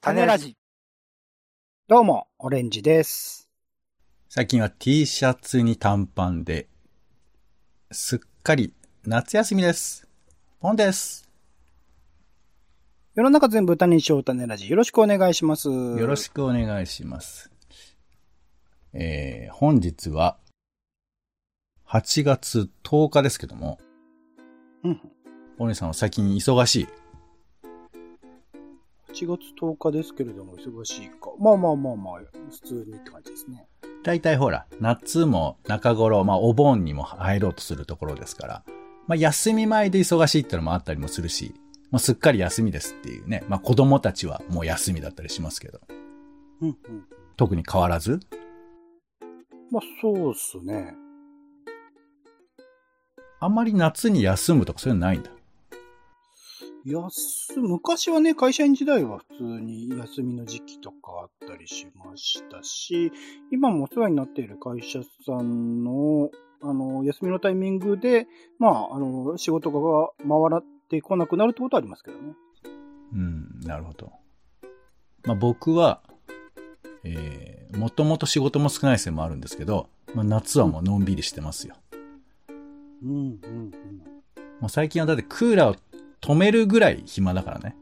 種ラジ。どうも、オレンジです。最近は T シャツに短パンで、すっかり夏休みです。ポンです。世の中全部種にしよう種ラジ。よろしくお願いします。よよろしくお願いします。えー、本日は、8月10日ですけども、く。うん。お姉さんは最近忙しい？8月10日ですけれども、忙しいか。まあまあまあまあ、普通にって感じですね。大体ほら、夏も中頃、まあお盆にも入ろうとするところですから、まあ休み前で忙しいってのもあったりもするし、もうすっかり休みですっていうね。まあ子供たちはもう休みだったりしますけど、うんうん。特に変わらず、まあそうっすね。あんまり夏に休むとかそういうのないんだ。休、昔はね、会社員時代は普通に休みの時期とかあったりしましたし、今もお世話になっている会社さんの、あの、休みのタイミングで、まあ、あの、仕事が回ってこなくなるってことはありますけどね。うん、なるほど。まあ僕は、えー、もともと仕事も少ないせいもあるんですけど、まあ夏はもうのんびりしてますよ。うん、うん、うん。もう最近はだってクーラーを止めるぐらい暇だからね。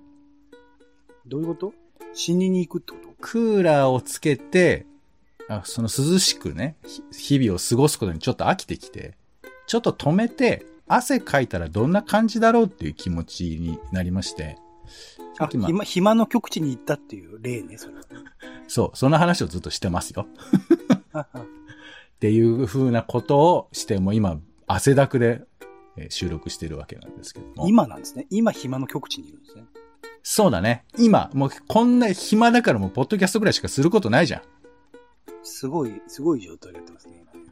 どういうこと？死にに行くってこと？クーラーをつけて、あその涼しくね、ひ日々を過ごすことにちょっと飽きてきて、ちょっと止めて、汗かいたらどんな感じだろうっていう気持ちになりまして、あ、今暇、暇の極地に行ったっていう例ね、それは。そう、その話をずっとしてますよ。っていう風なことをして、もう今、汗だくでえー収録してるわけなんですけども。今なんですね。今暇の極地にいるんですね。そうだね。今、もうこんな暇だからもうポッドキャストぐらいしかすることないじゃん。すごい、すごい状態でやってますね、今ね。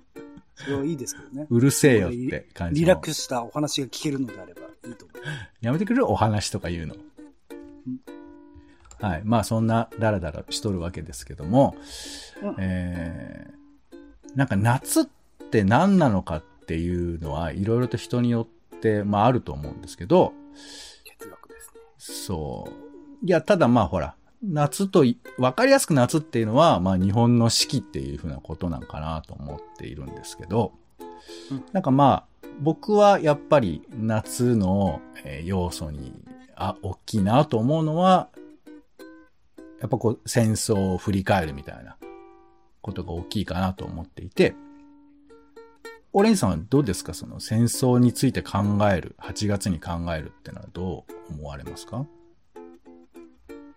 それはいいですけどね。うるせえよって感じの。リラックスしたお話が聞けるのであればいいと思います。やめてくれるお話とか言うの。はい。まあそんなダラダラしとるわけですけども、うんえー、なんか夏って何なのかっていうのはいろいろと人によって、まああると思うんですけど、哲学ですね。そう。いや、ただまあほら、夏とい、わかりやすく夏っていうのは、まあ日本の四季っていうふうなことなんかなと思っているんですけど、うんなんかまあ、僕はやっぱり夏のえー要素に、あ、大きいなと思うのは、やっぱこう戦争を振り返るみたいなことが大きいかなと思っていて、オレンジさんはどうですか？その戦争について考える、8月に考えるってのはどう思われますか？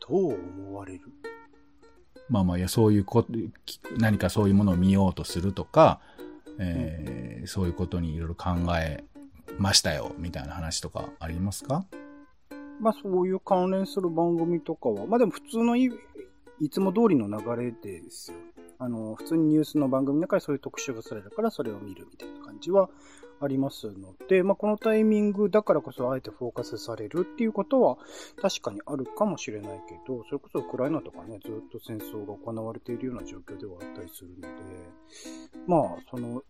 どう思われる？まあまあ、いや、そういうこと、き何かそういうものを見ようとするとか、えーそういうことにいろいろ考えましたよ、みたいな話とかありますか？まあそういう関連する番組とかは、まあでも普通のいいつも通りの流れでですよ。あの、普通にニュースの番組の中でそういう特集がされるからそれを見るみたいな感じはありますので、まあこのタイミングだからこそあえてフォーカスされるっていうことは確かにあるかもしれないけど、それこそウクライナとかね、ずっと戦争が行われているような状況ではあったりするので、まあその、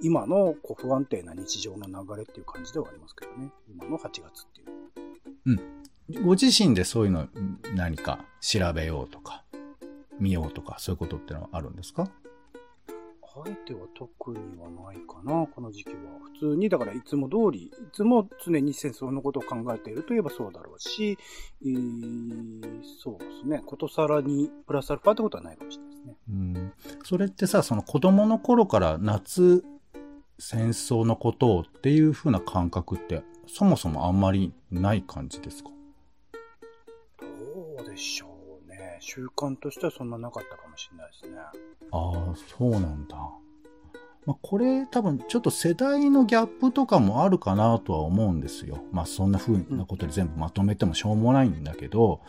今のこう不安定な日常の流れっていう感じではありますけどね。今の8月っていうのは。ご自身でそういうの何か調べようとか、見ようとか、そういうことってのはあるんですか？あえては特にはないかな、この時期は。普通に、だからいつも通り、いつも常に戦争のことを考えているといえばそうだろうし、えーそうですね、ことさらにプラスアルファってことはないかもしれないですね。うん。それってさ、その子供の頃から夏、戦争のことをっていう風な感覚って、そもそもあんまりない感じですか？どうでしょうね。習慣としてはそんななかったかもしれないですね。ああ、そうなんだ。まあ、これ多分ちょっと世代のギャップとかもあるかなとは思うんですよ。まあそんな風なことで全部まとめてもしょうもないんだけど、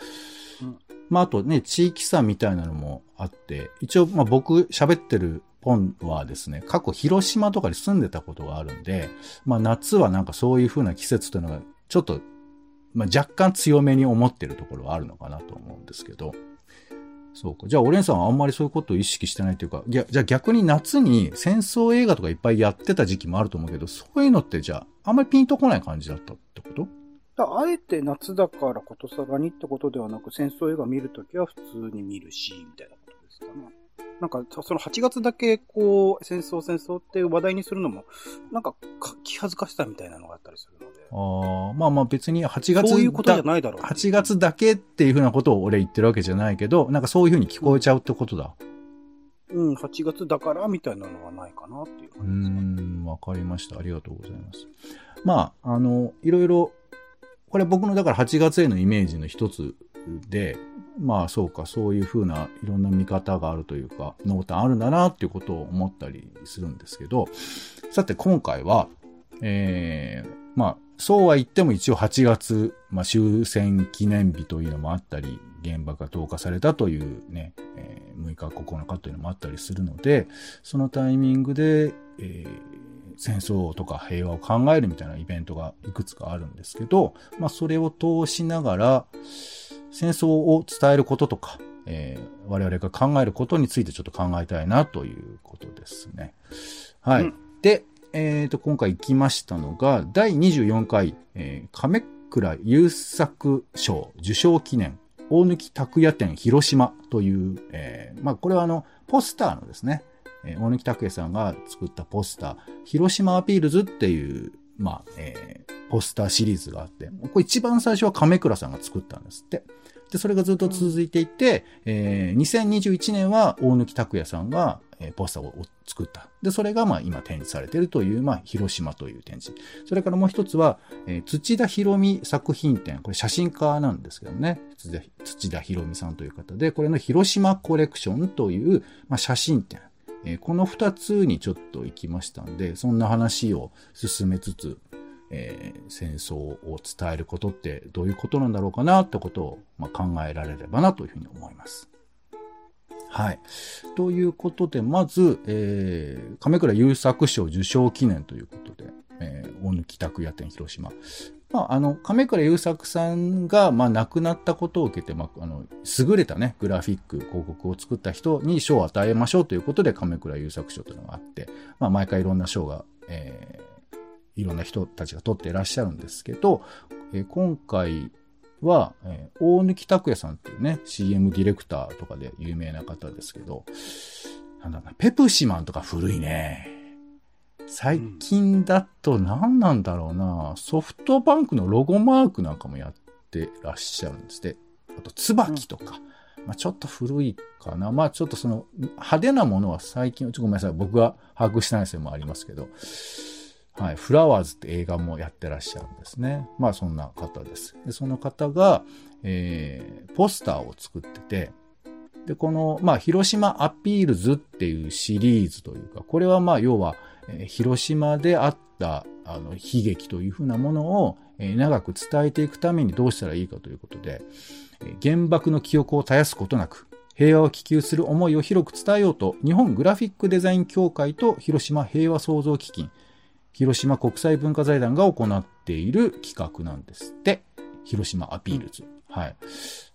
うんまああとね、地域差みたいなのもあって、一応まあ僕喋ってるポンはですね、過去広島とかに住んでたことがあるんで、まあ夏はなんかそういう風な季節というのがちょっと、まあ若干強めに思ってるところはあるのかなと思うんですけど、そうか。じゃあ、オレンさんはあんまりそういうことを意識してないというか、じゃあ逆に夏に戦争映画とかいっぱいやってた時期もあると思うけど、そういうのってじゃあ、あんまりピンとこない感じだったってこと？あえて夏だからことさらにってことではなく、戦争映画見るときは普通に見るし、みたいなことですかね。なんか、その8月だけ、こう、戦争戦争って話題にするのも、なんか、気恥ずかしさみたいなのがあったりするので。ああ、まあまあ別に8月そういうことじゃないだろう。8月だけっていうふうなことを俺言ってるわけじゃないけど、なんかそういうふうに聞こえちゃうってことだ。うん、8月だからみたいなのはないかなっていう感じですかね。ん、わかりました。ありがとうございます。まあ、あの、いろいろ、これ僕のだから8月へのイメージの一つで、まあそうか、そういうふうないろんな見方があるというか、濃淡あるんだなっていうことを思ったりするんですけど、さて今回は、えー、まあ、そうは言っても一応8月、まあ終戦記念日というのもあったり、原爆が投下されたというね、えー6日9日というのもあったりするので、そのタイミングで、えー戦争とか平和を考えるみたいなイベントがいくつかあるんですけど、まあそれを通しながら、戦争を伝えることとか、えー我々が考えることについてちょっと考えたいなということですね。はい。うんで、えっ、と、今回行きましたのが、第24回、えー亀倉優作賞受賞記念、大貫拓也展広島という、えーまあこれはあの、ポスターのですね、えー大貫拓也さんが作ったポスター、広島アピールズっていう、まあ、えーポスターシリーズがあって、これ一番最初は亀倉さんが作ったんですって。で、それがずっと続いていて、えー2021年は大貫拓也さんが、えーポスターを作った。で、それがまあ今展示されているという、まあ広島という展示。それからもう一つは、えー土田博美作品展。これ写真家なんですけどね。土田博美さんという方で、これの広島コレクションという、まあ、写真展。えーこの二つにちょっと行きましたんで、そんな話を進めつつ、えー戦争を伝えることってどういうことなんだろうかなってことを、まあ、考えられればなというふうに思います。はい。ということで、まず、えー、亀倉優作賞受賞記念ということで、えー、大貫拓也展広島。まあ、あの、亀倉優作さんが、まあ、亡くなったことを受けて、まあ、あの、優れたね、グラフィック、広告を作った人に賞を与えましょうということで、亀倉優作賞というのがあって、まあ、毎回いろんな賞が、えーいろんな人たちが取っていらっしゃるんですけど、え今回は、え大貫拓也さんっていうね、CM ディレクターとかで有名な方ですけど、なんだろうな、ペプシマンとか古いね。最近だと何なんだろうな、ソフトバンクのロゴマークなんかもやってらっしゃるんですって。あと、椿とか。まあ、ちょっと古いかな。まあ、ちょっとその、派手なものは最近、ちょっとごめんなさい。僕が把握してないせいもありますけど。はい。フラワーズって映画もやってらっしゃるんですね。まあ、そんな方です。で、その方が、えー、ポスターを作ってて、で、この、まあ、広島アピールズっていうシリーズというか、これはまあ、要は、えー広島であった、あの、悲劇というふうなものを、えー長く伝えていくためにどうしたらいいかということで、えー原爆の記憶を絶やすことなく、平和を希求する思いを広く伝えようと、日本グラフィックデザイン協会と広島平和創造基金、広島国際文化財団が行っている企画なんですって。広島アピールズ。はい。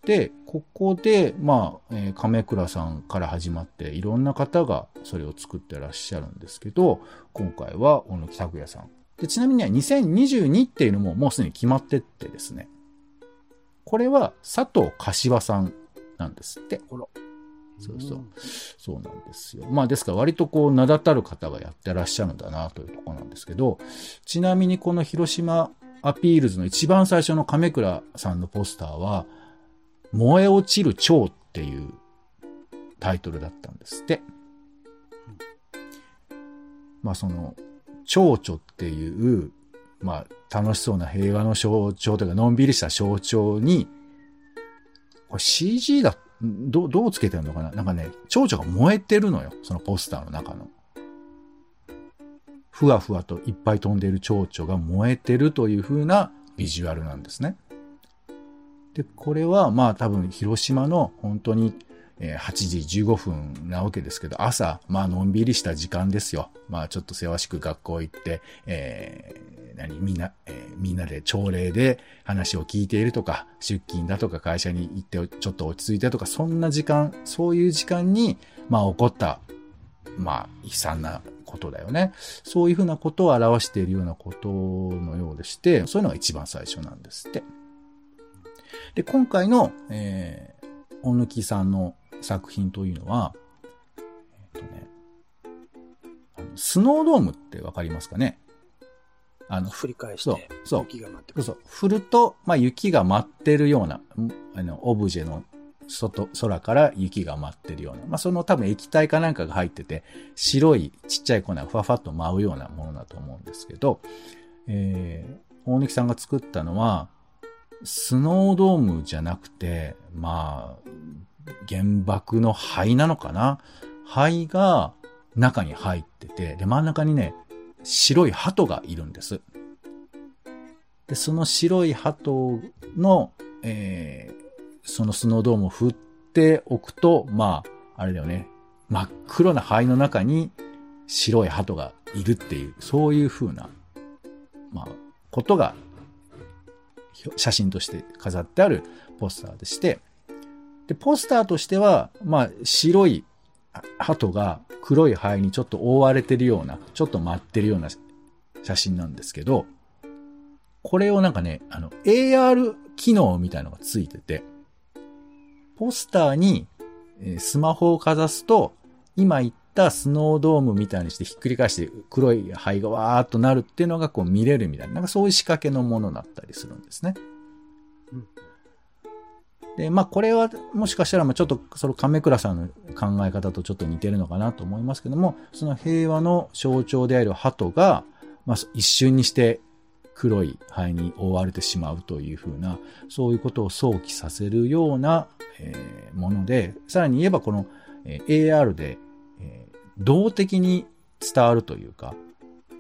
で、ここで、まあ、えー亀倉さんから始まって、いろんな方がそれを作ってらっしゃるんですけど、今回は小野木拓也さん。で、ちなみにね、2022っていうのももうすでに決まってってですね。これは佐藤柏さんなんですって。そうそう。そうなんですよ。まあですから割とこう名だたる方がやってらっしゃるんだなというところなんですけど、ちなみにこの広島アピールズの一番最初の亀倉さんのポスターは、燃え落ちる蝶っていうタイトルだったんですって。まあその、蝶々っていう、まあ楽しそうな平和の象徴というか、のんびりした象徴に、これ CG だ、どう、どうつけてるのかな？なんかね、蝶々が燃えてるのよ。そのポスターの中の。ふわふわといっぱい飛んでいる蝶々が燃えてるという風なビジュアルなんですね。で、これはまあ多分広島の本当に8時15分なわけですけど、朝、まあのんびりした時間ですよ。まあちょっとせわしく学校行って、え何、みんな、えーみんなで朝礼で話を聞いているとか、出勤だとか会社に行ってちょっと落ち着いてとか、そんな時間、そういう時間に、まあ起こった、まあ悲惨なことだよね。そういうふうなことを表しているようなことのようでして、そういうのが一番最初なんですって。で、今回の、えー、大貫さんの作品というのは、えっ、とね、スノードームってわかりますかね？あの、振り返して、そう、雪が舞ってくる。そう、振ると、まあ、雪が舞ってるような、あの、オブジェの外、空から雪が舞ってるような、まあ、その多分液体かなんかが入ってて、白いちっちゃい粉がふわふわっと舞うようなものだと思うんですけど、えー、大貫さんが作ったのは、スノードームじゃなくて、まあ、原爆の灰なのかな？灰が中に入ってて、で、真ん中にね、白い鳩がいるんです。で、その白い鳩の、えー、そのスノードームを振っておくと、まあ、あれだよね。真っ黒な灰の中に白い鳩がいるっていう、そういう風な、まあ、ことが、写真として飾ってあるポスターでして、で、ポスターとしては、まあ、白い鳩が黒い灰にちょっと覆われてるような、ちょっと舞ってるような写真なんですけど、これをなんかね、あの、AR 機能みたいのがついてて、ポスターにスマホをかざすと、今言ったスノードームみたいにしてひっくり返して黒い灰がわーっとなるっていうのがこう見れるみたいな、なんかそういう仕掛けのものだったりするんですね。うん、で、まあこれはもしかしたらまちょっとその亀倉さんの考え方とちょっと似てるのかなと思いますけども、その平和の象徴である鳩が、まあ一瞬にして黒い灰に覆われてしまうというふうな、そういうことを想起させるような、えー、もので、さらに言えばこの、えー、AR で、えー、動的に伝わるというか、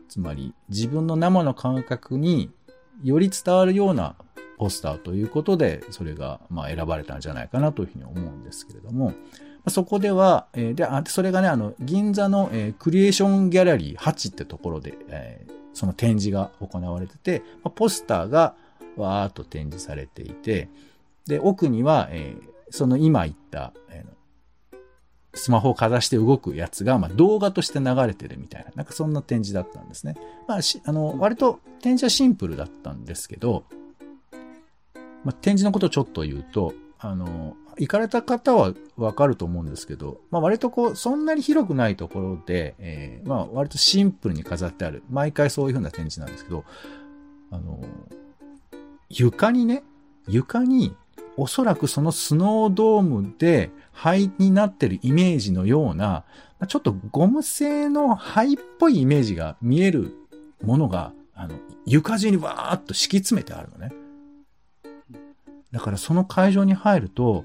つまり自分の生の感覚により伝わるようなポスターということで、それがまあ選ばれたんじゃないかなというふうに思うんですけれども、そこでは、えー、で、あ、それがね、あの、銀座の、えー、クリエーションギャラリー8ってところで、えー、その展示が行われてて、ポスターがわーっと展示されていて、で、奥には、えー、その今言った、えー、スマホをかざして動くやつが、まあ、動画として流れてるみたいな、なんかそんな展示だったんですね。まあ、あの、割と展示はシンプルだったんですけど、まあ、展示のことをちょっと言うと、あの、行かれた方はわかると思うんですけど、まあ割とこう、そんなに広くないところで、えー、まあ割とシンプルに飾ってある。毎回そういう風な展示なんですけど、あの、床にね、床におそらくそのスノードームで灰になってるイメージのような、ちょっとゴム製の灰っぽいイメージが見えるものが、あの、床中にわーっと敷き詰めてあるのね。だからその会場に入ると、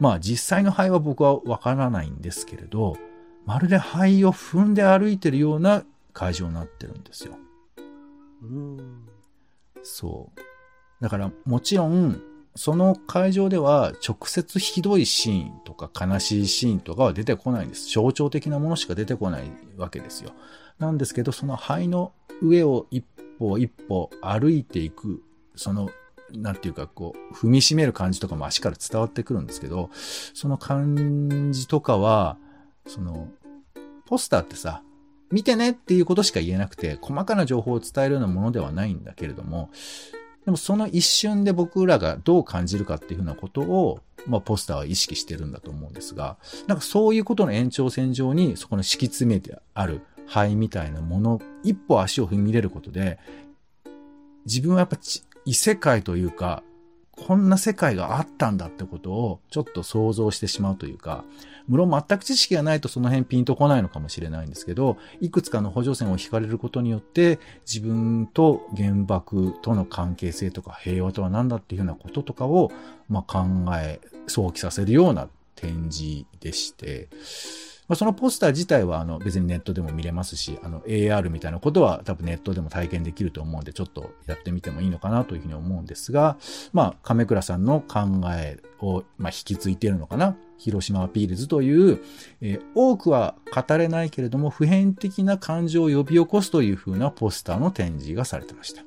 まあ実際の灰は僕はわからないんですけれど、まるで灰を踏んで歩いてるような会場になってるんですよ。うん。そう。だからもちろん、その会場では直接ひどいシーンとか悲しいシーンとかは出てこないんです。象徴的なものしか出てこないわけですよ。なんですけど、その灰の上を一歩一歩歩いていく、そのなんていうか、こう、踏みしめる感じとかも足から伝わってくるんですけど、その感じとかは、その、ポスターってさ、見てねっていうことしか言えなくて、細かな情報を伝えるようなものではないんだけれども、でもその一瞬で僕らがどう感じるかっていうふうなことを、まあポスターは意識してるんだと思うんですが、なんかそういうことの延長線上にそこの敷き詰めてある灰みたいなもの、一歩足を踏み入れることで、自分はやっぱ異世界というか、こんな世界があったんだってことをちょっと想像してしまうというか、無論全く知識がないとその辺ピンとこないのかもしれないんですけど、いくつかの補助線を引かれることによって、自分と原爆との関係性とか平和とは何だっていうようなこととかを、まあ、考え、想起させるような展示でして、まあ、そのポスター自体はあの別にネットでも見れますし、あの AR みたいなことは多分ネットでも体験できると思うんで、ちょっとやってみてもいいのかなというふうに思うんですが、まあ、亀倉さんの考えを、まあ、引き継いでいるのかな？広島アピールズという、えー、多くは語れないけれども普遍的な感情を呼び起こすというふうなポスターの展示がされてました。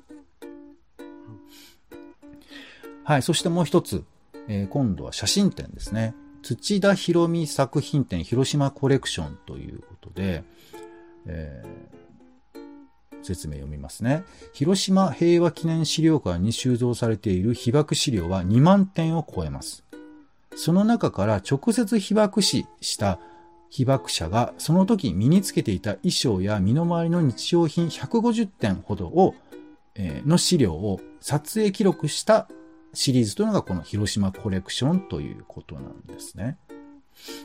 はい、そしてもう一つ、えー、今度は写真展ですね。土田博美作品展広島コレクションということで、えー、説明読みますね。広島平和記念資料館に収蔵されている被爆資料は2万点を超えます。その中から直接被爆死した被爆者がその時身につけていた衣装や身の回りの日用品150点ほどを、えー、の資料を撮影記録したシリーズというのがこの広島コレクションということなんですね。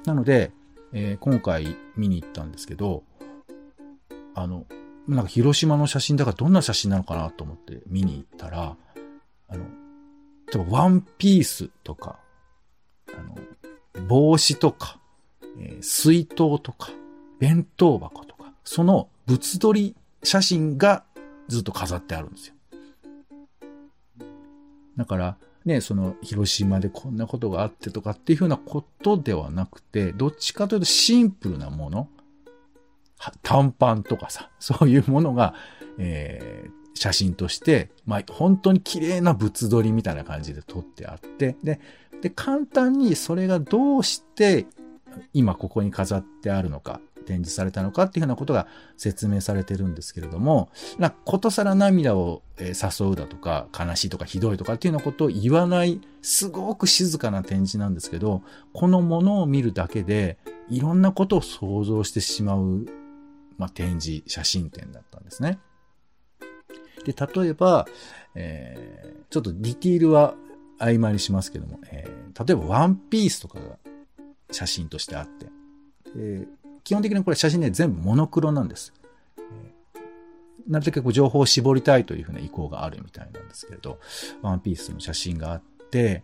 なので、えー、今回見に行ったんですけど、あの、なんか広島の写真だからどんな写真なのかなと思って見に行ったら、あの、例えばワンピースとか、あの、帽子とか、えー、水筒とか、弁当箱とか、その物撮り写真がずっと飾ってあるんですよ。だから、ね、その、広島でこんなことがあってとかっていうふうなことではなくて、どっちかというとシンプルなもの、短パンとかさ、そういうものが、えー、写真として、まあ、本当に綺麗な物撮りみたいな感じで撮ってあって、で、で、簡単にそれがどうして今ここに飾ってあるのか、展示されたのかっていうようなことが説明されてるんですけれども、なことさら涙を誘うだとか、悲しいとかひどいとかっていうようなことを言わない、すごく静かな展示なんですけど、このものを見るだけで、いろんなことを想像してしまう、まあ、展示、写真展だったんですね。で、例えば、えー、ちょっとディティールは曖昧にしますけども、えー、例えばワンピースとかが写真としてあって、で基本的にこれ写真ね、全部モノクロなんです。なるべく情報を絞りたいというふうな意向があるみたいなんですけれど、ワンピースの写真があって、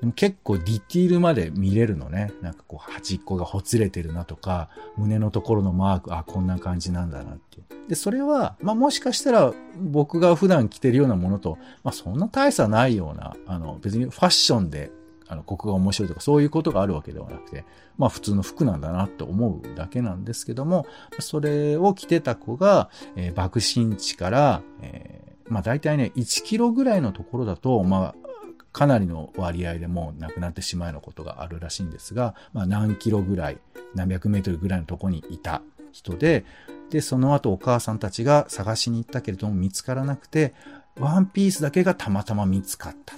でも結構ディティールまで見れるのね。なんかこう端っこがほつれてるなとか、胸のところのマーク、あ、こんな感じなんだなっていう。で、それは、まあもしかしたら僕が普段着てるようなものと、まあそんな大差ないような、あの別にファッションであの、ここが面白いとかそういうことがあるわけではなくて、まあ普通の服なんだなって思うだけなんですけども、それを着てた子が、えー、爆心地から、えー、まあ大体ね、1キロぐらいのところだと、まあ、かなりの割合でもう亡くなってしまうようなことがあるらしいんですが、まあ何キロぐらい、何百メートルぐらいのとこにいた人で、で、その後お母さんたちが探しに行ったけれども見つからなくて、ワンピースだけがたまたま見つかった。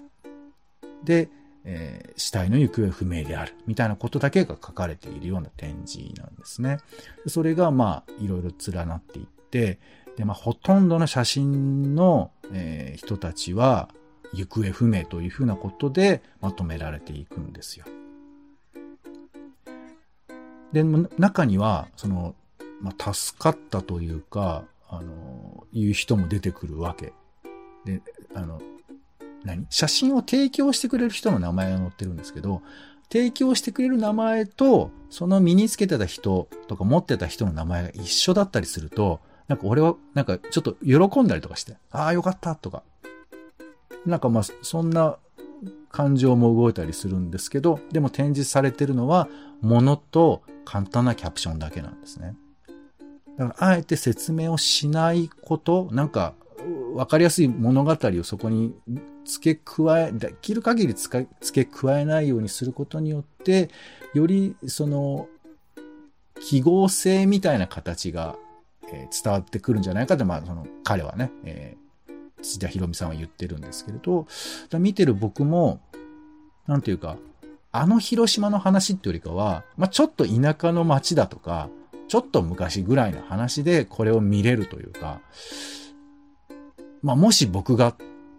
で、えー、死体の行方不明である、みたいなことだけが書かれているような展示なんですね。それが、まあ、いろいろ連なっていって、で、まあ、ほとんどの写真の、えー、人たちは、行方不明というふうなことでまとめられていくんですよ。で、中には、その、まあ、助かったというか、あの、いう人も出てくるわけ。で、あの、何？写真を提供してくれる人の名前が載ってるんですけど、提供してくれる名前と、その身につけてた人とか持ってた人の名前が一緒だったりすると、なんか俺は、なんかちょっと喜んだりとかして、ああ、よかったとか。なんかまあ、そんな感情も動いたりするんですけど、でも展示されてるのは、ものと簡単なキャプションだけなんですね。だから、あえて説明をしないこと、なんか、わかりやすい物語をそこに付け加え、できる限り付け加えないようにすることによって、よりその記号性みたいな形が、えー、伝わってくるんじゃないかと、まあ、その彼はね、えー、土田博美さんは言ってるんですけれど、見てる僕も、なんていうか、あの広島の話ってよりかは、まあ、ちょっと田舎の町だとか、ちょっと昔ぐらいの話でこれを見れるというか、まあ、もし僕が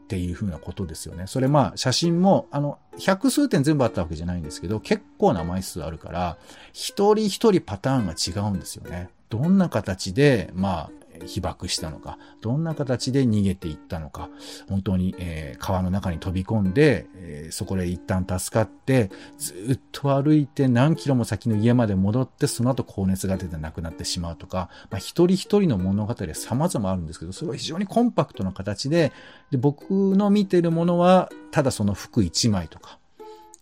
っていうふうなことですよね。それまあ写真も、あの、百数点全部あったわけじゃないんですけど、結構な枚数あるから、一人一人パターンが違うんですよね。どんな形で、まあ、被爆したのか、どんな形で逃げていったのか、本当に、えー、川の中に飛び込んで、えー、そこで一旦助かって、ずっと歩いて何キロも先の家まで戻って、その後高熱が出て亡くなってしまうとか、まあ、一人一人の物語は様々あるんですけど、それは非常にコンパクトな形で、で僕の見てるものは、ただその服一枚とか、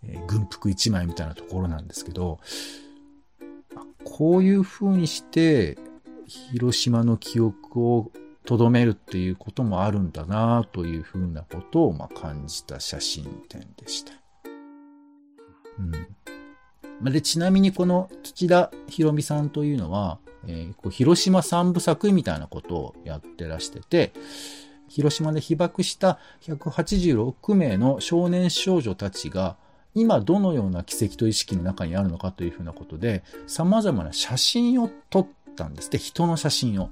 え、軍服一枚みたいなところなんですけど、こういう風にして、広島の記憶を留めるっていうこともあるんだなというふうなことをま感じた写真展でした。うん。で、ちなみにこの土田博美さんというのは、えーこう広島三部作みたいなことをやってらしてて、広島で被爆した186名の少年少女たちが、今どのような奇跡と意識の中にあるのかというふうなことで、様々な写真を撮ったんですって、人の写真を。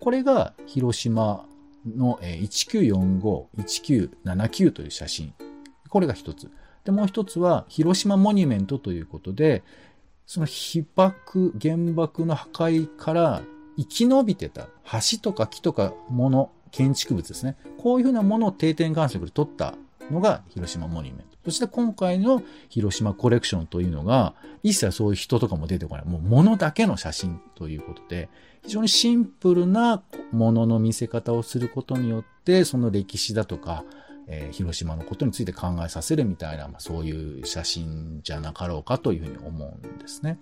これが広島の1945、1979という写真。これが一つ。で、もう一つは、広島モニュメントということで、その被爆、原爆の破壊から生き延びてた橋とか木とか物、建築物ですね。こういうふうなものを定点観測で撮ったのが広島モニュメント。そして今回の広島コレクションというのが、一切そういう人とかも出てこない。もう物だけの写真ということで、非常にシンプルなものの見せ方をすることによって、その歴史だとか、えー広島のことについて考えさせるみたいな、まあ、そういう写真じゃなかろうかというふうに思うんですね。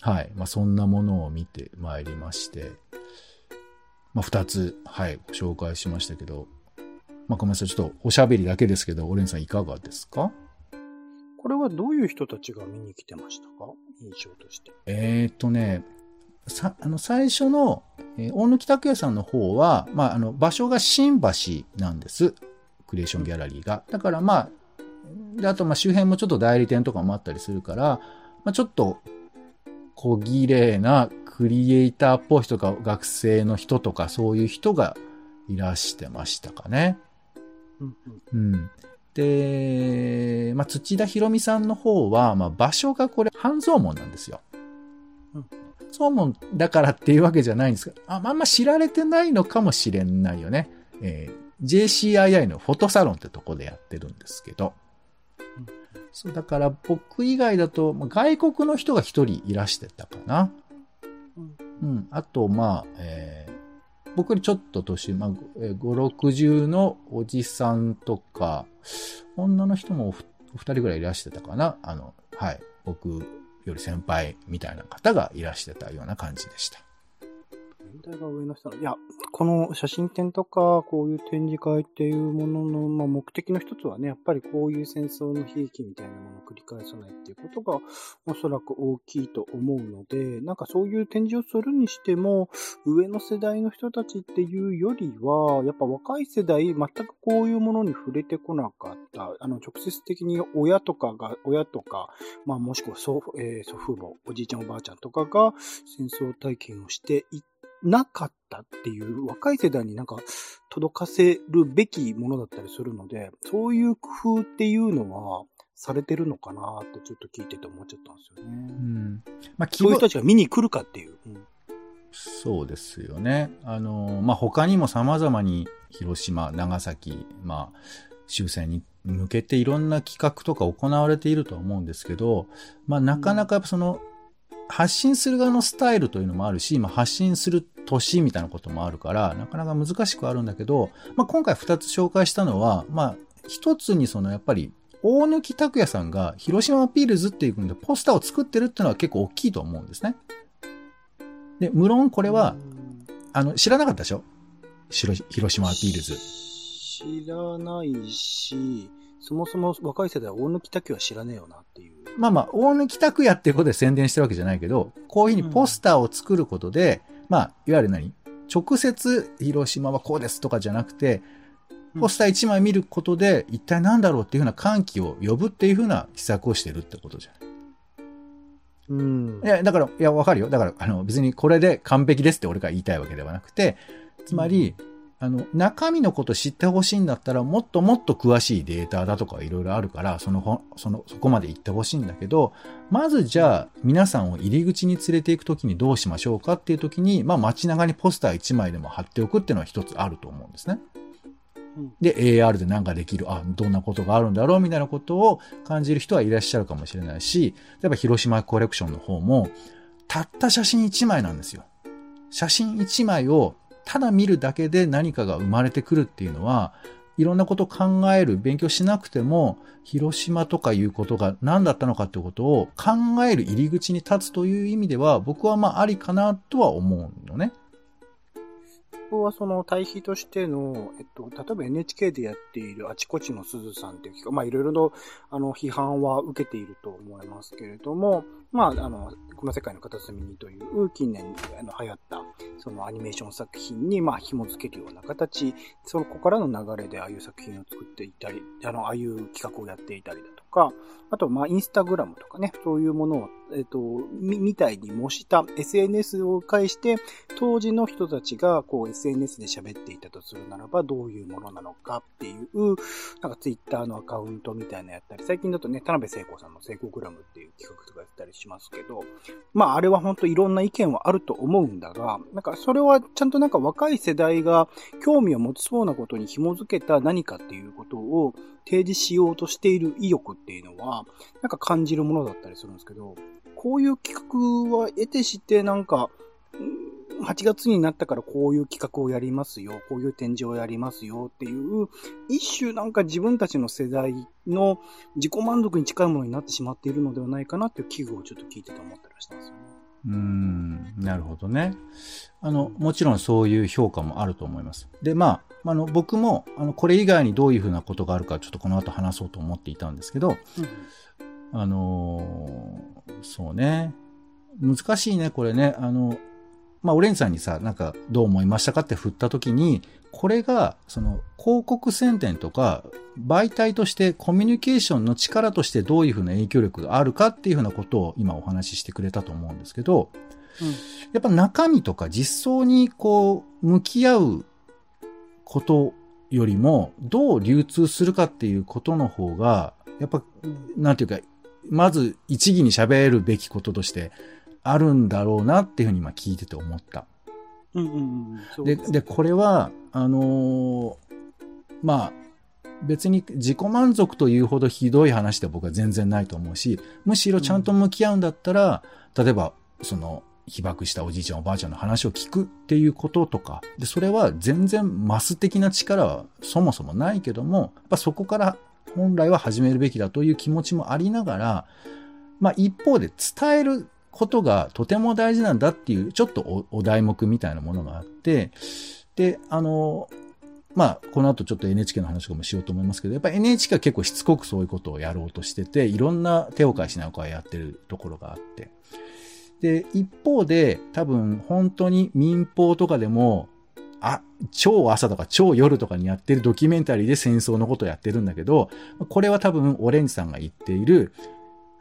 はい。まあ、そんなものを見てまいりまして、まあ、二つ、はい、ご紹介しましたけど、まあ、ごめんなさい。ちょっとおしゃべりだけですけど、オレンさんいかがですか？これはどういう人たちが見に来てましたか？印象として。えーっとね、さ、あの、最初の、えー大貫拓也さんの方は、まあ、あの、場所が新橋なんです。クリエーションギャラリーが。だからまあ、で、あとまあ周辺もちょっと代理店とかもあったりするから、まあちょっと小綺麗なクリエイターっぽい人とか学生の人とかそういう人がいらしてましたかね。うんうんうん。で、まあ、土田博美さんの方は、まあ、場所がこれ、半蔵門なんですよ。うん半蔵門だからっていうわけじゃないんですけど、ああんま知られてないのかもしれないよね。えー JCII のフォトサロンってとこでやってるんですけど。うんそう、だから僕以外だと、まあ外国の人が一人いらしてたかな。うんうん。あと、まあ、えー僕よりちょっと年、まあ、5、60のおじさんとか、女の人もお二人ぐらいいらしてたかな。あの、はい。僕より先輩みたいな方がいらしてたような感じでした。年代が上の人の、いや、この写真展とか、こういう展示会っていうものの、まあ、目的の一つはね、やっぱりこういう戦争の悲劇みたいなものを繰り返さないっていうことが、おそらく大きいと思うので、なんかそういう展示をするにしても、上の世代の人たちっていうよりは、やっぱ若い世代、全くこういうものに触れてこなかった、あの、直接的に親とかが、親とか、まあ、もしくは祖,、えー祖父母、おじいちゃんおばあちゃんとかが戦争体験をしていなかったっていう若い世代になんか届かせるべきものだったりするので、そういう工夫っていうのはされてるのかなってちょっと聞いてて思っちゃったんですようね。ん。まあ、そういう人たちが見に来るかっていう。うんそうですよね。あの、まあ、他にも様々に広島、長崎、まあ、終戦に向けていろんな企画とか行われているとは思うんですけど、まあ、なかなかやっぱその、発信する側のスタイルというのもあるし、まあ、発信する年みたいなこともあるから、なかなか難しくあるんだけど、まあ、今回二つ紹介したのは、まあ、一つにそのやっぱり、大貫卓也さんがヒロシマ・アピールズっていうのでポスターを作ってるっていうのは結構大きいと思うんですね。で、無論これは、あの、知らなかったでしょ？ヒロシマ・アピールズ。知らないし、そもそも若い世代は大貫卓也知らねえよなっていう。まあまあ、大貫卓也っていうことで宣伝してるわけじゃないけど、こういうふうにポスターを作ることで、まあ、いわゆる何？直接広島はこうですとかじゃなくて、ポスター1枚見ることで、一体何だろうっていうふうな歓喜を呼ぶっていうふうな施策をしてるってことじゃない？うんい。や、だから、いや、わかるよ。だから、あの、別にこれで完璧ですって俺が言いたいわけではなくて、つまり、あの、中身のこと知ってほしいんだったら、もっともっと詳しいデータだとかいろいろあるから、そのほ、その、そこまで行ってほしいんだけど、まずじゃあ、皆さんを入り口に連れて行くときにどうしましょうかっていうときに、まあ街中にポスター1枚でも貼っておくっていうのは一つあると思うんですね。うんで、AR で何かできる、あ、どんなことがあるんだろうみたいなことを感じる人はいらっしゃるかもしれないし、例えば広島コレクションの方も、たった写真1枚なんですよ。写真1枚をただ見るだけで何かが生まれてくるっていうのは、いろんなことを考える、勉強しなくても、広島とかいうことが何だったのかってことを考える入り口に立つという意味では、僕はまあありかなとは思うのね。画はその対比としての、えっと、例えば NHK でやっているあちこちのすずさんっていう企画、まあいろいろと、あの、批判は受けていると思いますけれども、まあ、あの、この世界の片隅にという近年あの流行ったそのアニメーション作品にまあ紐付けるような形、そこからの流れでああいう作品を作っていたり、あの、ああいう企画をやっていたりだとか、あとまあインスタグラムとかね、そういうものを、えっ、と、み、みたいに模した SNS を介して、当時の人たちがこう SNS で喋っていたとするならばどういうものなのかっていう、なんかツイッターのアカウントみたいなやったり、最近だとね、田辺聖子さんの聖子グラムっていう企画とかやったりしますけど、まああれは本当いろんな意見はあると思うんだが、なんかそれはちゃんとなんか若い世代が興味を持ちそうなことに紐づけた何かっていうことを提示しようとしている意欲っていうのは、なんか感じるものだったりするんですけど、こういう企画は得てしてなんか、8月になったからこういう企画をやりますよ、こういう展示をやりますよっていう、一種なんか自分たちの世代の自己満足に近いものになってしまっているのではないかなっていう危惧をちょっと聞いてて思ったりしたんですよね。うん、なるほどね。あの、もちろんそういう評価もあると思います。で、まあ、あの、僕も、あの、これ以外にどういうふうなことがあるか、ちょっとこの後話そうと思っていたんですけど、うん、あのー、そうね。難しいね、これね。あの、まあ、オレンジさんにさ、なんか、どう思いましたかって振った時に、これが、その、広告宣伝とか、媒体としてコミュニケーションの力としてどういうふうな影響力があるかっていうふうなことを今お話ししてくれたと思うんですけど、うん、やっぱ中身とか実相にこう、向き合うことよりも、どう流通するかっていうことの方が、やっぱ、なんていうか、まず一義に喋るべきこととしてあるんだろうなっていうふうに今聞いてて思った。うんうんうん、でで、これは、あのー、まあ、別に自己満足というほどひどい話で僕は全然ないと思うし、むしろちゃんと向き合うんだったら、うん、例えば、その、被爆したおじいちゃんおばあちゃんの話を聞くっていうこととか、で、それは全然マス的な力はそもそもないけども、やっぱそこから本来は始めるべきだという気持ちもありながら、まあ一方で伝えることがとても大事なんだっていう、ちょっとお題目みたいなものがあって、で、あの、まあ、この後ちょっと NHK の話とかもしようと思いますけど、やっぱ NHK は結構しつこくそういうことをやろうとしてて、いろんな手を変えしながらやってるところがあって。で、一方で、多分本当に民放とかでも、あ、超朝とか超夜とかにやってるドキュメンタリーで戦争のことをやってるんだけど、これは多分オレンジさんが言っている、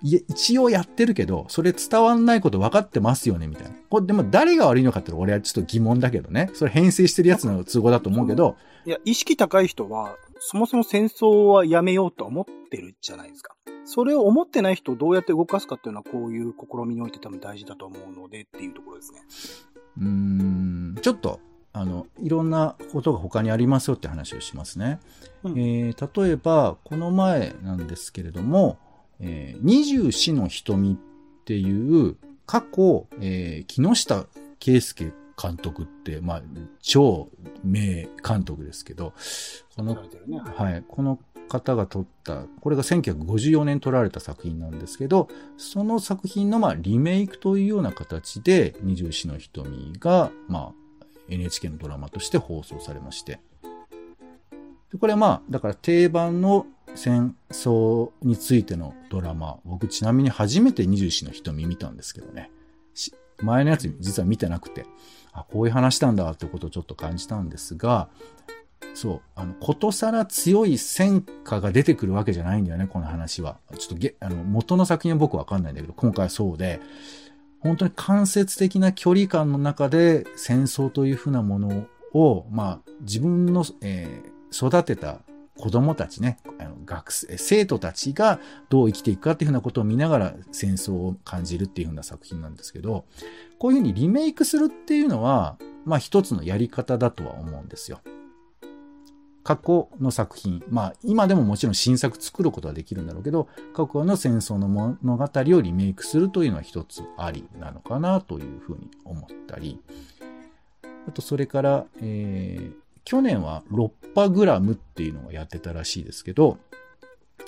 いや、一応やってるけど、それ伝わんないこと分かってますよね、みたいな。これ、でも誰が悪いのかって俺はちょっと疑問だけどね。それ編成してるやつの都合だと思うけど。いや、意識高い人は、そもそも戦争はやめようと思ってるじゃないですか。それを思ってない人をどうやって動かすかっていうのは、こういう試みにおいて多分大事だと思うのでっていうところですね。うーん、ちょっと、あの、いろんなことが他にありますよって話をしますね。うん、えー、例えば、この前なんですけれども、えー、二十四の瞳っていう過去、えー、木下圭介監督って、まあ、超名監督ですけど、この、ね、はい、この方が撮った、これが1954年撮られた作品なんですけど、その作品のまあリメイクというような形で、二十四の瞳が、まあ、NHK のドラマとして放送されまして。でこれまあ、だから定番の戦争についてのドラマ、僕ちなみに初めて二十四の瞳見たんですけどね。前のやつ実は見てなくて、あ、こういう話なんだってことをちょっと感じたんですが、そう、あの、ことさら強い戦果が出てくるわけじゃないんだよね、この話は。ちょっとげ、あの、元の作品は僕わかんないんだけど、今回はそうで、本当に間接的な距離感の中で戦争というふうなものを、まあ、自分の、えー、育てた子供たちね、あの学生、生徒たちがどう生きていくかっていうふうなことを見ながら戦争を感じるっていうふうな作品なんですけど、こういうふうにリメイクするっていうのは、まあ一つのやり方だとは思うんですよ。過去の作品、まあ今でももちろん新作作ることはできるんだろうけど、過去の戦争の物語をリメイクするというのは一つありなのかなというふうに思ったり、あとそれから、えー、去年は6波グラムっていうのをやってたらしいですけど、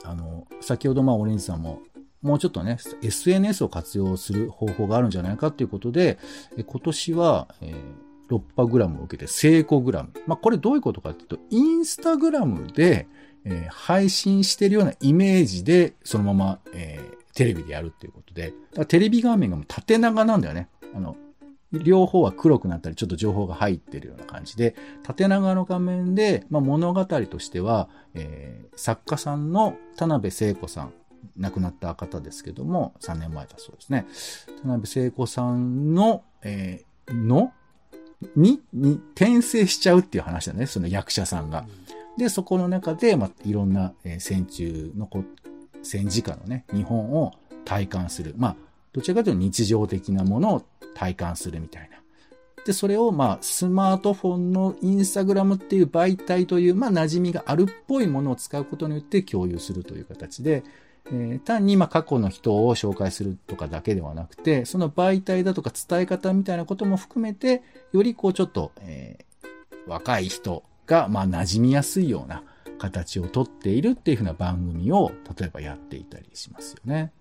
あの、先ほどまあオレンジさんももうちょっとね、SNS を活用する方法があるんじゃないかっていうことで、今年は、えー、6波グラムを受けて、聖子グラム。まあ、これどういうことかっていうと、インスタグラムで、えー、配信してるようなイメージで、そのまま、えー、テレビでやるっていうことで、テレビ画面がもう縦長なんだよね。あの、両方は黒くなったり、ちょっと情報が入ってるような感じで、縦長の画面で、まあ、物語としては、えー、作家さんの田辺聖子さん、亡くなった方ですけども、3年前だそうですね。田辺聖子さんの、えー、のに、に転生しちゃうっていう話だね、その役者さんが。で、そこの中で、まあ、いろんな、えー、戦中のこ、戦時下のね、日本を体感する。まあ、どちらかというと日常的なものを体感するみたいな。で、それをまあ、スマートフォンのインスタグラムっていう媒体という、まあ、馴染みがあるっぽいものを使うことによって共有するという形で、えー、単にまあ過去の人を紹介するとかだけではなくて、その媒体だとか伝え方みたいなことも含めて、よりこうちょっと、えー、若い人がまあ馴染みやすいような形をとっているっていうふうな番組を例えばやっていたりしますよね。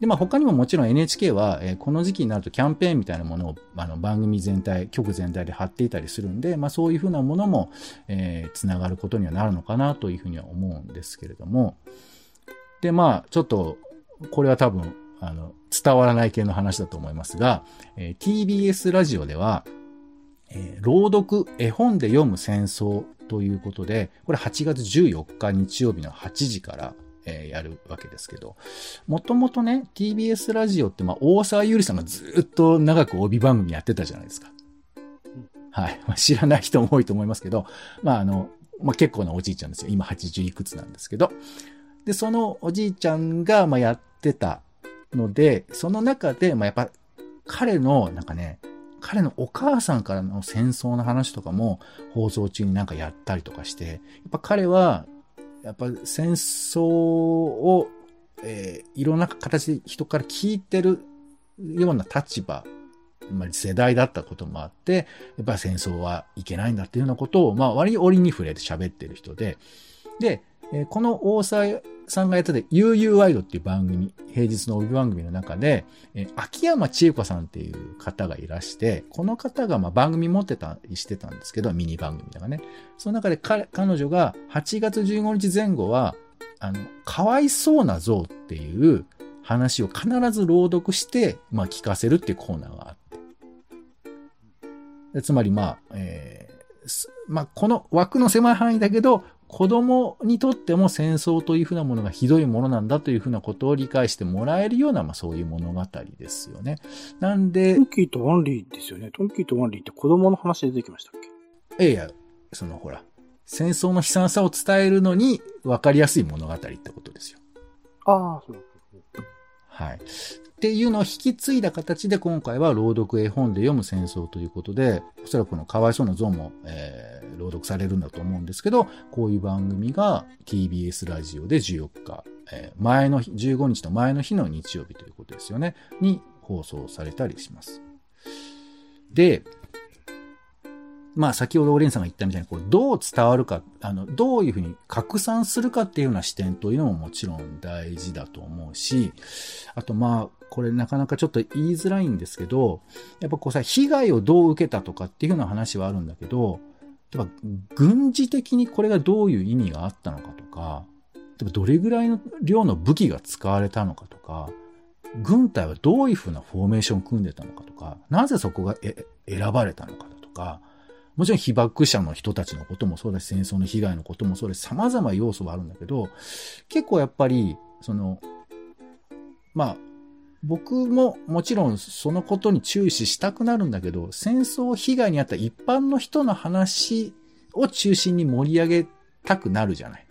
で、まあ他にももちろん NHK は、えー、この時期になるとキャンペーンみたいなものをあの番組全体、局全体で貼っていたりするんで、まあそういうふうなものも、えー、つながることにはなるのかなというふうには思うんですけれども、で、まあちょっと、これは多分、あの、伝わらない系の話だと思いますが、えー、TBS ラジオでは、えー、朗読、絵本で読む戦争ということで、これ8月14日日曜日の8時から、え、やるわけですけど、もともとね、TBS ラジオって、まあ、大沢ゆりさんがずっと長く帯番組やってたじゃないですか。はい。まあ、知らない人も多いと思いますけど、まあ、あの、まあ、結構なおじいちゃんですよ。今80いくつなんですけど。で、そのおじいちゃんが、まあ、やってたので、その中で、まあ、やっぱ、彼の、なんかね、彼のお母さんからの戦争の話とかも放送中になんかやったりとかして、やっぱ彼は、やっぱ戦争を、えー、いろんな形で人から聞いてるような立場、まあ、世代だったこともあって、やっぱ戦争はいけないんだっていうようなことを、まあ割に折に触れて喋ってる人で、で、えー、この大沢さんがやってた UU ワイドっていう番組、平日の帯番組の中で、えー、秋山千恵子さんっていう方がいらして、この方がまあ番組持ってたりしてたんですけど、ミニ番組だからね。その中で彼女が8月15日前後は、あの、かわいそうな像っていう話を必ず朗読して、まあ聞かせるっていうコーナーがあって。つまりまあ、えー、まあこの枠の狭い範囲だけど、子供にとっても戦争というふうなものがひどいものなんだというふうなことを理解してもらえるような、まあそういう物語ですよね。なんで。トンキーとワンリーですよね。トンキーとワンリーって子供の話で出てきましたっけ？ええや、そのほら、戦争の悲惨さを伝えるのに分かりやすい物語ってことですよ。ああ、そう。はい。っていうのを引き継いだ形で今回は朗読絵本で読む戦争ということで、おそらくこのかわいそうな像も、えー、朗読されるんだと思うんですけど、こういう番組が TBS ラジオで14日、えー、前の日、15日の前の日の日曜日ということですよね、に放送されたりします。で、まあ先ほどオレンさんが言ったみたいに、こう、どう伝わるか、あの、どういうふうに拡散するかっていうような視点というのももちろん大事だと思うし、あとまあ、これなかなかちょっと言いづらいんですけど、やっぱこうさ、被害をどう受けたとかっていうような話はあるんだけど、やっぱ軍事的にこれがどういう意味があったのかとか、どれぐらいの量の武器が使われたのかとか、軍隊はどういうふうなフォーメーションを組んでたのかとか、なぜそこが選ばれたのかだとか、もちろん被爆者の人たちのこともそうだし、戦争の被害のこともそうです。様々要素はあるんだけど、結構やっぱり、その、まあ、僕ももちろんそのことに注視したくなるんだけど、戦争被害に遭った一般の人の話を中心に盛り上げたくなるじゃない。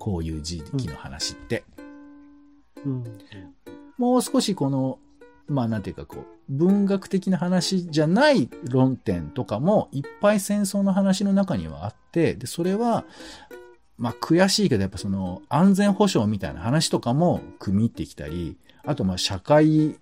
こういう時期の話って。うん、もう少しこの、まあなんていうかこう、文学的な話じゃない論点とかもいっぱい戦争の話の中にはあって、で、それは、まあ悔しいけどやっぱその安全保障みたいな話とかも組み入ってきたり、あとまあ社会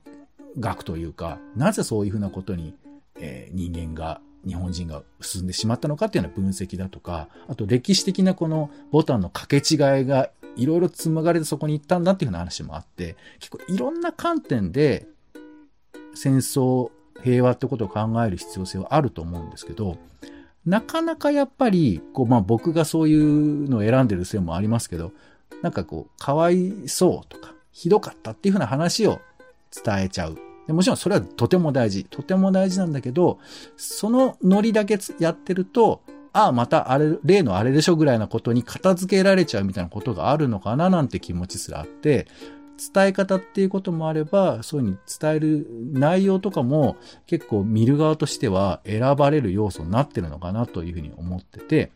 学というか、なぜそういうふうなことに、えー、人間が、日本人が進んでしまったのかっていうような分析だとか、あと歴史的なこのボタンの掛け違いがいろいろ紡がれてそこに行ったんだっていうふうな話もあって、結構いろんな観点で戦争平和ってことを考える必要性はあると思うんですけど、なかなかやっぱり、こう、まあ僕がそういうのを選んでるせいもありますけど、なんかこう、かわいそうとか、ひどかったっていうふうな話を伝えちゃう。でもちろんそれはとても大事。とても大事なんだけど、そのノリだけやってると、ああ、またあれ、例のあれでしょぐらいなことに片付けられちゃうみたいなことがあるのかななんて気持ちすらあって、伝え方っていうこともあれば、そういうふうに伝える内容とかも結構見る側としては選ばれる要素になってるのかなというふうに思ってて、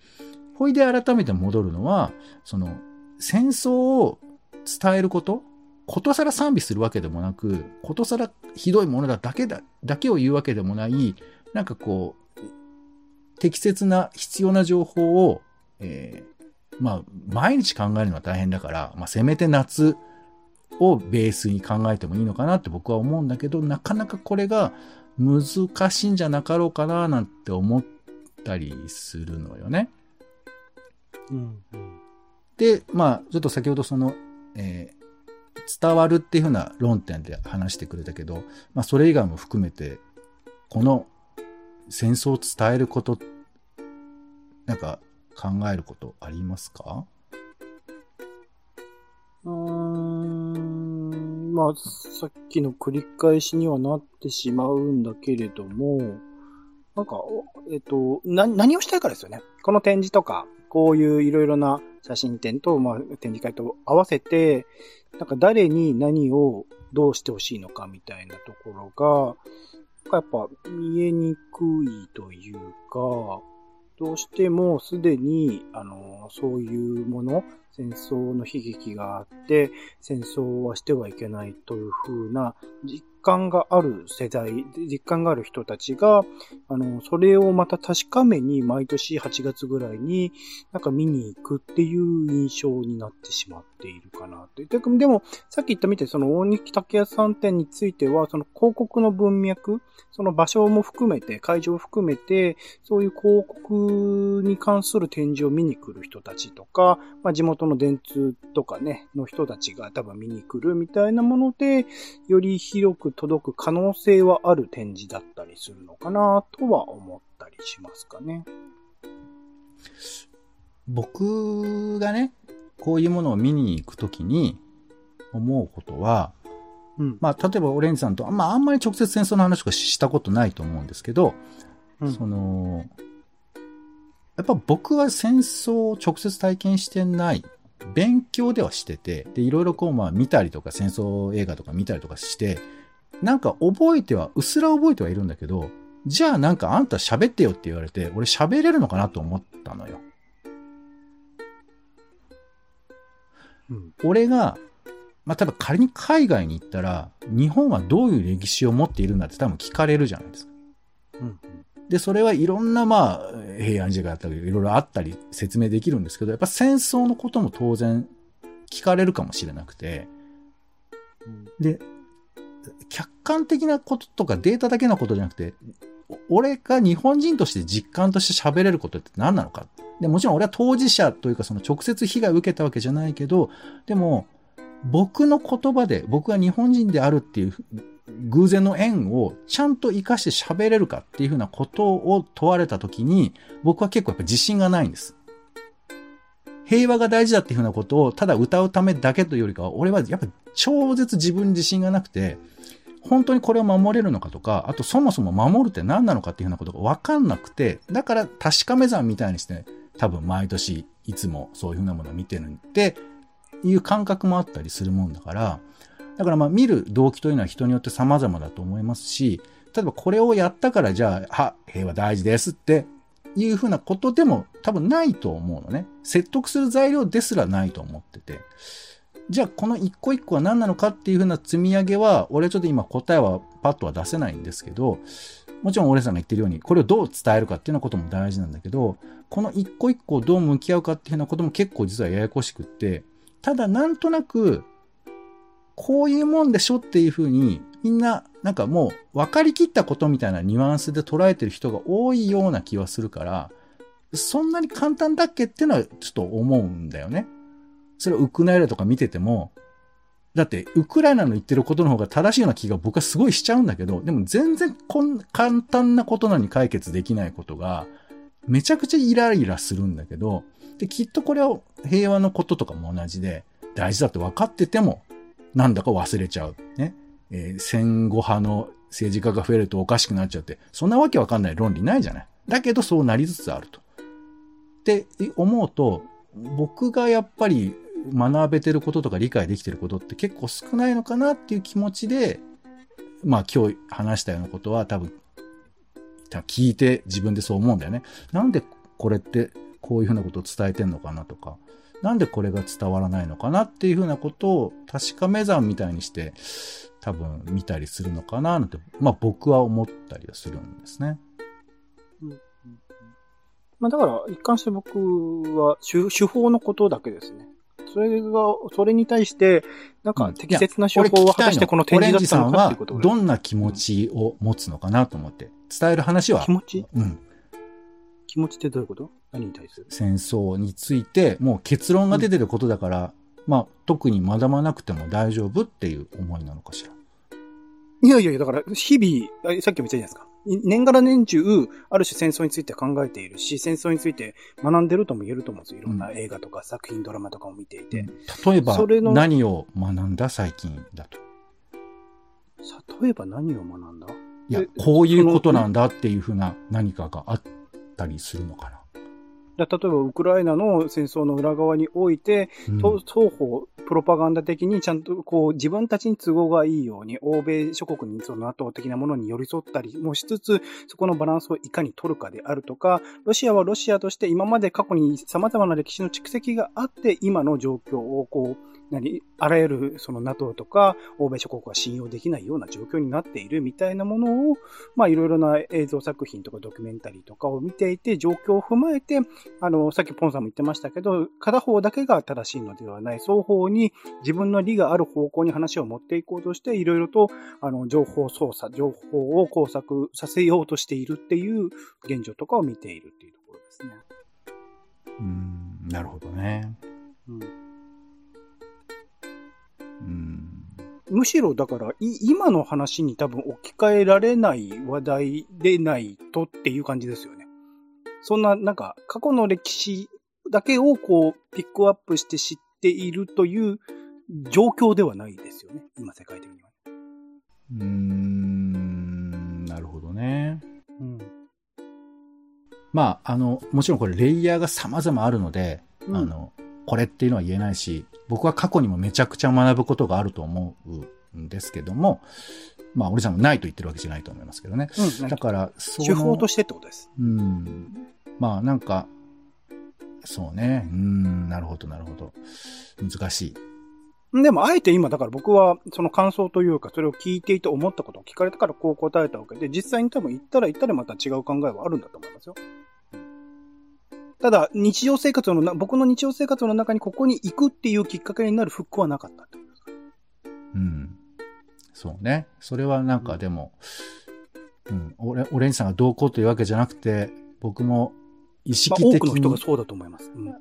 ほいで改めて戻るのは、その戦争を伝えることことさら賛美するわけでもなく、ことさらひどいものだだけだ、だけを言うわけでもない、なんかこう、適切な必要な情報を、えー、まあ、毎日考えるのは大変だから、まあ、せめて夏をベースに考えてもいいのかなって僕は思うんだけど、なかなかこれが難しいんじゃなかろうかななんて思ったりするのよね。うん、うん、で、まあ、ちょっと先ほどその、えー、伝わるっていうふうな論点で話してくれたけど、まあ、それ以外も含めて、この戦争を伝えること、なんか考えることありますか？まあ、さっきの繰り返しにはなってしまうんだけれども、なんか、えっと、な、何をしたいかですよね。この展示とか、こういういろいろな写真展と、まあ、展示会と合わせて、なんか誰に何をどうしてほしいのかみたいなところが、やっぱ見えにくいというか、どうしてもすでに、あの、そういうもの、戦争の悲劇があって、戦争はしてはいけないというふうな実感がある世代、実感がある人たちが、あの、それをまた確かめに毎年8月ぐらいになんか見に行くっていう印象になってしまっているかなと。でも、さっき言ったみたいにその大西竹屋さん店については、その広告の文脈、その場所も含めて、会場を含めて、そういう広告に関する展示を見に来る人たちとか、まあ、地元の電通とかね、の人たちが多分見に来るみたいなもので、より広く届く可能性はある展示だったりするのかなとは思ったりしますかね。僕がね、こういうものを見に行くときに思うことは、うん、まあ、例えばオレンジさんと、まあ、あんまり直接戦争の話とかしたことないと思うんですけど、うん、その、やっぱ僕は戦争を直接体験してない勉強ではしてて、で、いろいろこう、まあ見たりとか戦争映画とか見たりとかして、なんか覚えては、うっすら覚えてはいるんだけど、じゃあなんかあんた喋ってよって言われて、俺喋れるのかなと思ったのよ。うん、俺が、まあ、多分仮に海外に行ったら、日本はどういう歴史を持っているんだって多分聞かれるじゃないですか。うん、で、それはいろんな、まあ、平安時代だったり、いろいろあったり説明できるんですけど、やっぱ戦争のことも当然聞かれるかもしれなくて、で、客観的なこととかデータだけのことじゃなくて、俺が日本人として実感として喋れることって何なのか。で、もちろん俺は当事者というかその直接被害を受けたわけじゃないけど、でも、僕の言葉で僕が日本人であるっていう偶然の縁をちゃんと活かして喋れるかっていうふうなことを問われたときに、僕は結構やっぱ自信がないんです。平和が大事だっていうふうなことをただ歌うためだけというよりかは、俺はやっぱ超絶自分に自信がなくて、本当にこれを守れるのかとか、あとそもそも守るって何なのかっていうふうなことがわかんなくて、だから確かめ算みたいにして、多分毎年いつもそういうふうなものを見てるっていう感覚もあったりするもんだから、だからまあ見る動機というのは人によって様々だと思いますし、例えばこれをやったからじゃあ、は、平和大事ですっていうふうなことでも多分ないと思うのね。説得する材料ですらないと思ってて。じゃあこの一個一個は何なのかっていうふうな積み上げは、俺はちょっと今答えはパッとは出せないんですけど、もちろん俺さんが言ってるように、これをどう伝えるかっていうようなことも大事なんだけど、この一個一個をどう向き合うかっていうようなことも結構実はややこしくって、ただなんとなく、こういうもんでしょっていうふうに、みんな、なんかもう分かりきったことみたいなニュアンスで捉えてる人が多いような気はするから、そんなに簡単だっけっていうのはちょっと思うんだよね。それをウクライナとか見てても、だって、ウクライナの言ってることの方が正しいような気が僕はすごいしちゃうんだけど、でも全然こん簡単なことなのに解決できないことが、めちゃくちゃイライラするんだけど、で、きっとこれは平和のこととかも同じで、大事だって分かってても、なんだか忘れちゃう。ね。えー戦後派の政治家が増えるとおかしくなっちゃって、そんなわけわかんない論理ないじゃない。だけどそうなりつつあると。って思うと、僕がやっぱり学べてることとか理解できてることって結構少ないのかなっていう気持ちで、まあ今日話したようなことは多分、聞いて自分でそう思うんだよね。なんでこれってこういうふうなことを伝えてんのかなとか、なんでこれが伝わらないのかなっていうふうなことを確かめ算みたいにして多分見たりするのかななんて、まあ僕は思ったりはするんですね。まあだから、一貫して僕は手手法のことだけですね。それが、それに対して、なんか適切な手法は果たしてこの展示だったのかっていうことオレンジさんはどんな気持ちを持つのかなと思って、伝える話は。気、持ち？うん、気持ちってどういうこと？何に対する？戦争について、もう結論が出てることだから、まあ特に学ばなくても大丈夫っていう思いなのかしら？いやいやいや、だから、日々、あさっきも言ったじゃないですか。い年がら年中、ある種戦争について考えているし、戦争について学んでるとも言えると思うんですよ。いろんな映画とか作品、ドラマとかを見ていて。例えば何を学んだ最近だと？例えば何を学んだ？いやえ、こういうことなんだっていうふうな何かがあったりするのかな。だ例えば、ウクライナの戦争の裏側において、うんと双方、プロパガンダ的にちゃんとこう自分たちに都合がいいように、欧米諸国にその NATO 的なものに寄り添ったりもしつつ、そこのバランスをいかに取るかであるとか、ロシアはロシアとして今まで過去に様々な歴史の蓄積があって、今の状況をこう、何、あらゆるその NATO とか欧米諸国が信用できないような状況になっているみたいなものを、まあいろいろな映像作品とかドキュメンタリーとかを見ていて、状況を踏まえて、あの、さっきポンさんも言ってましたけど、片方だけが正しいのではない、双方に自分の利がある方向に話を持っていこうとして、いろいろと、あの、情報操作、情報を工作させようとしているっていう現状とかを見ているっていうところですね。うん、なるほどね。うんうん。むしろだから、い今の話に多分置き換えられない話題でないとっていう感じですよね。そんな、なんか、過去の歴史だけをこう、ピックアップして知っているという状況ではないですよね。今、世界的には。うーん、なるほどね。うん。まあ、あの、もちろんこれレイヤーが様々あるので、うんあの、これっていうのは言えないし、僕は過去にもめちゃくちゃ学ぶことがあると思うんですけども、まあ、俺さんもないと言ってるわけじゃないと思いますけどね。うん、だから、その手法としてってことです。うん。まあ、なんか、そうね。うん、なるほど、なるほど。難しい。でも、あえて今、だから僕は、その感想というか、それを聞いていて思ったことを聞かれたからこう答えたわけで、実際に多分言ったら言ったらまた違う考えはあるんだと思いますよ。ただ、日常生活のな、僕の日常生活の中にここに行くっていうきっかけになる復興はなかったってことですかうん。そうね。それはなんかでも、うん、オレオレンジさんがどうこうというわけじゃなくて、僕も意ま識あ、多的に、くの人がそうだと思います。うん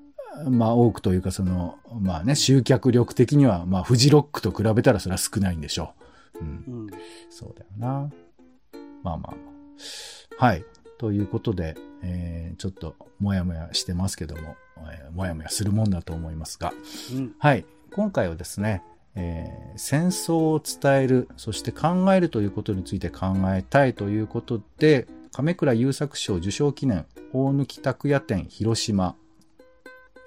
まあ多くというかその、まあね、集客力的には、まあフジロックと比べたらそれは少ないんでしょう。うん。うんそうだよな。まあまあまあ。はい。ということで、えー、ちょっともやもやしてますけども、えーもやもやするもんだと思いますが、うんはい。今回はですね、えー戦争を伝える、そして考えるということについて考えたいということで、亀倉優作賞受賞記念、大貫拓也展広島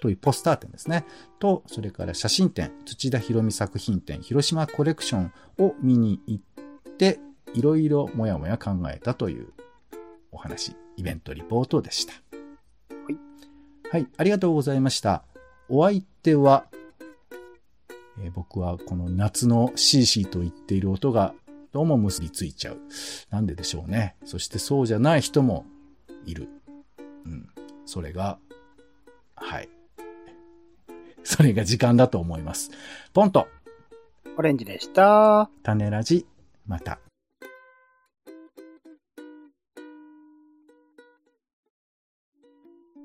というポスター展ですね。と、それから写真展、土田博美作品展、広島コレクションを見に行って、いろいろもやもや考えたというお話、イベントリポートでした。はい。はい、ありがとうございました。お相手は、えー僕はこの夏のシーシーと言っている音がどうも結びついちゃう。なんででしょうね。そしてそうじゃない人もいる。うん。それが、はい。それが時間だと思います。ポンと、オレンジでした。種ラジ、また。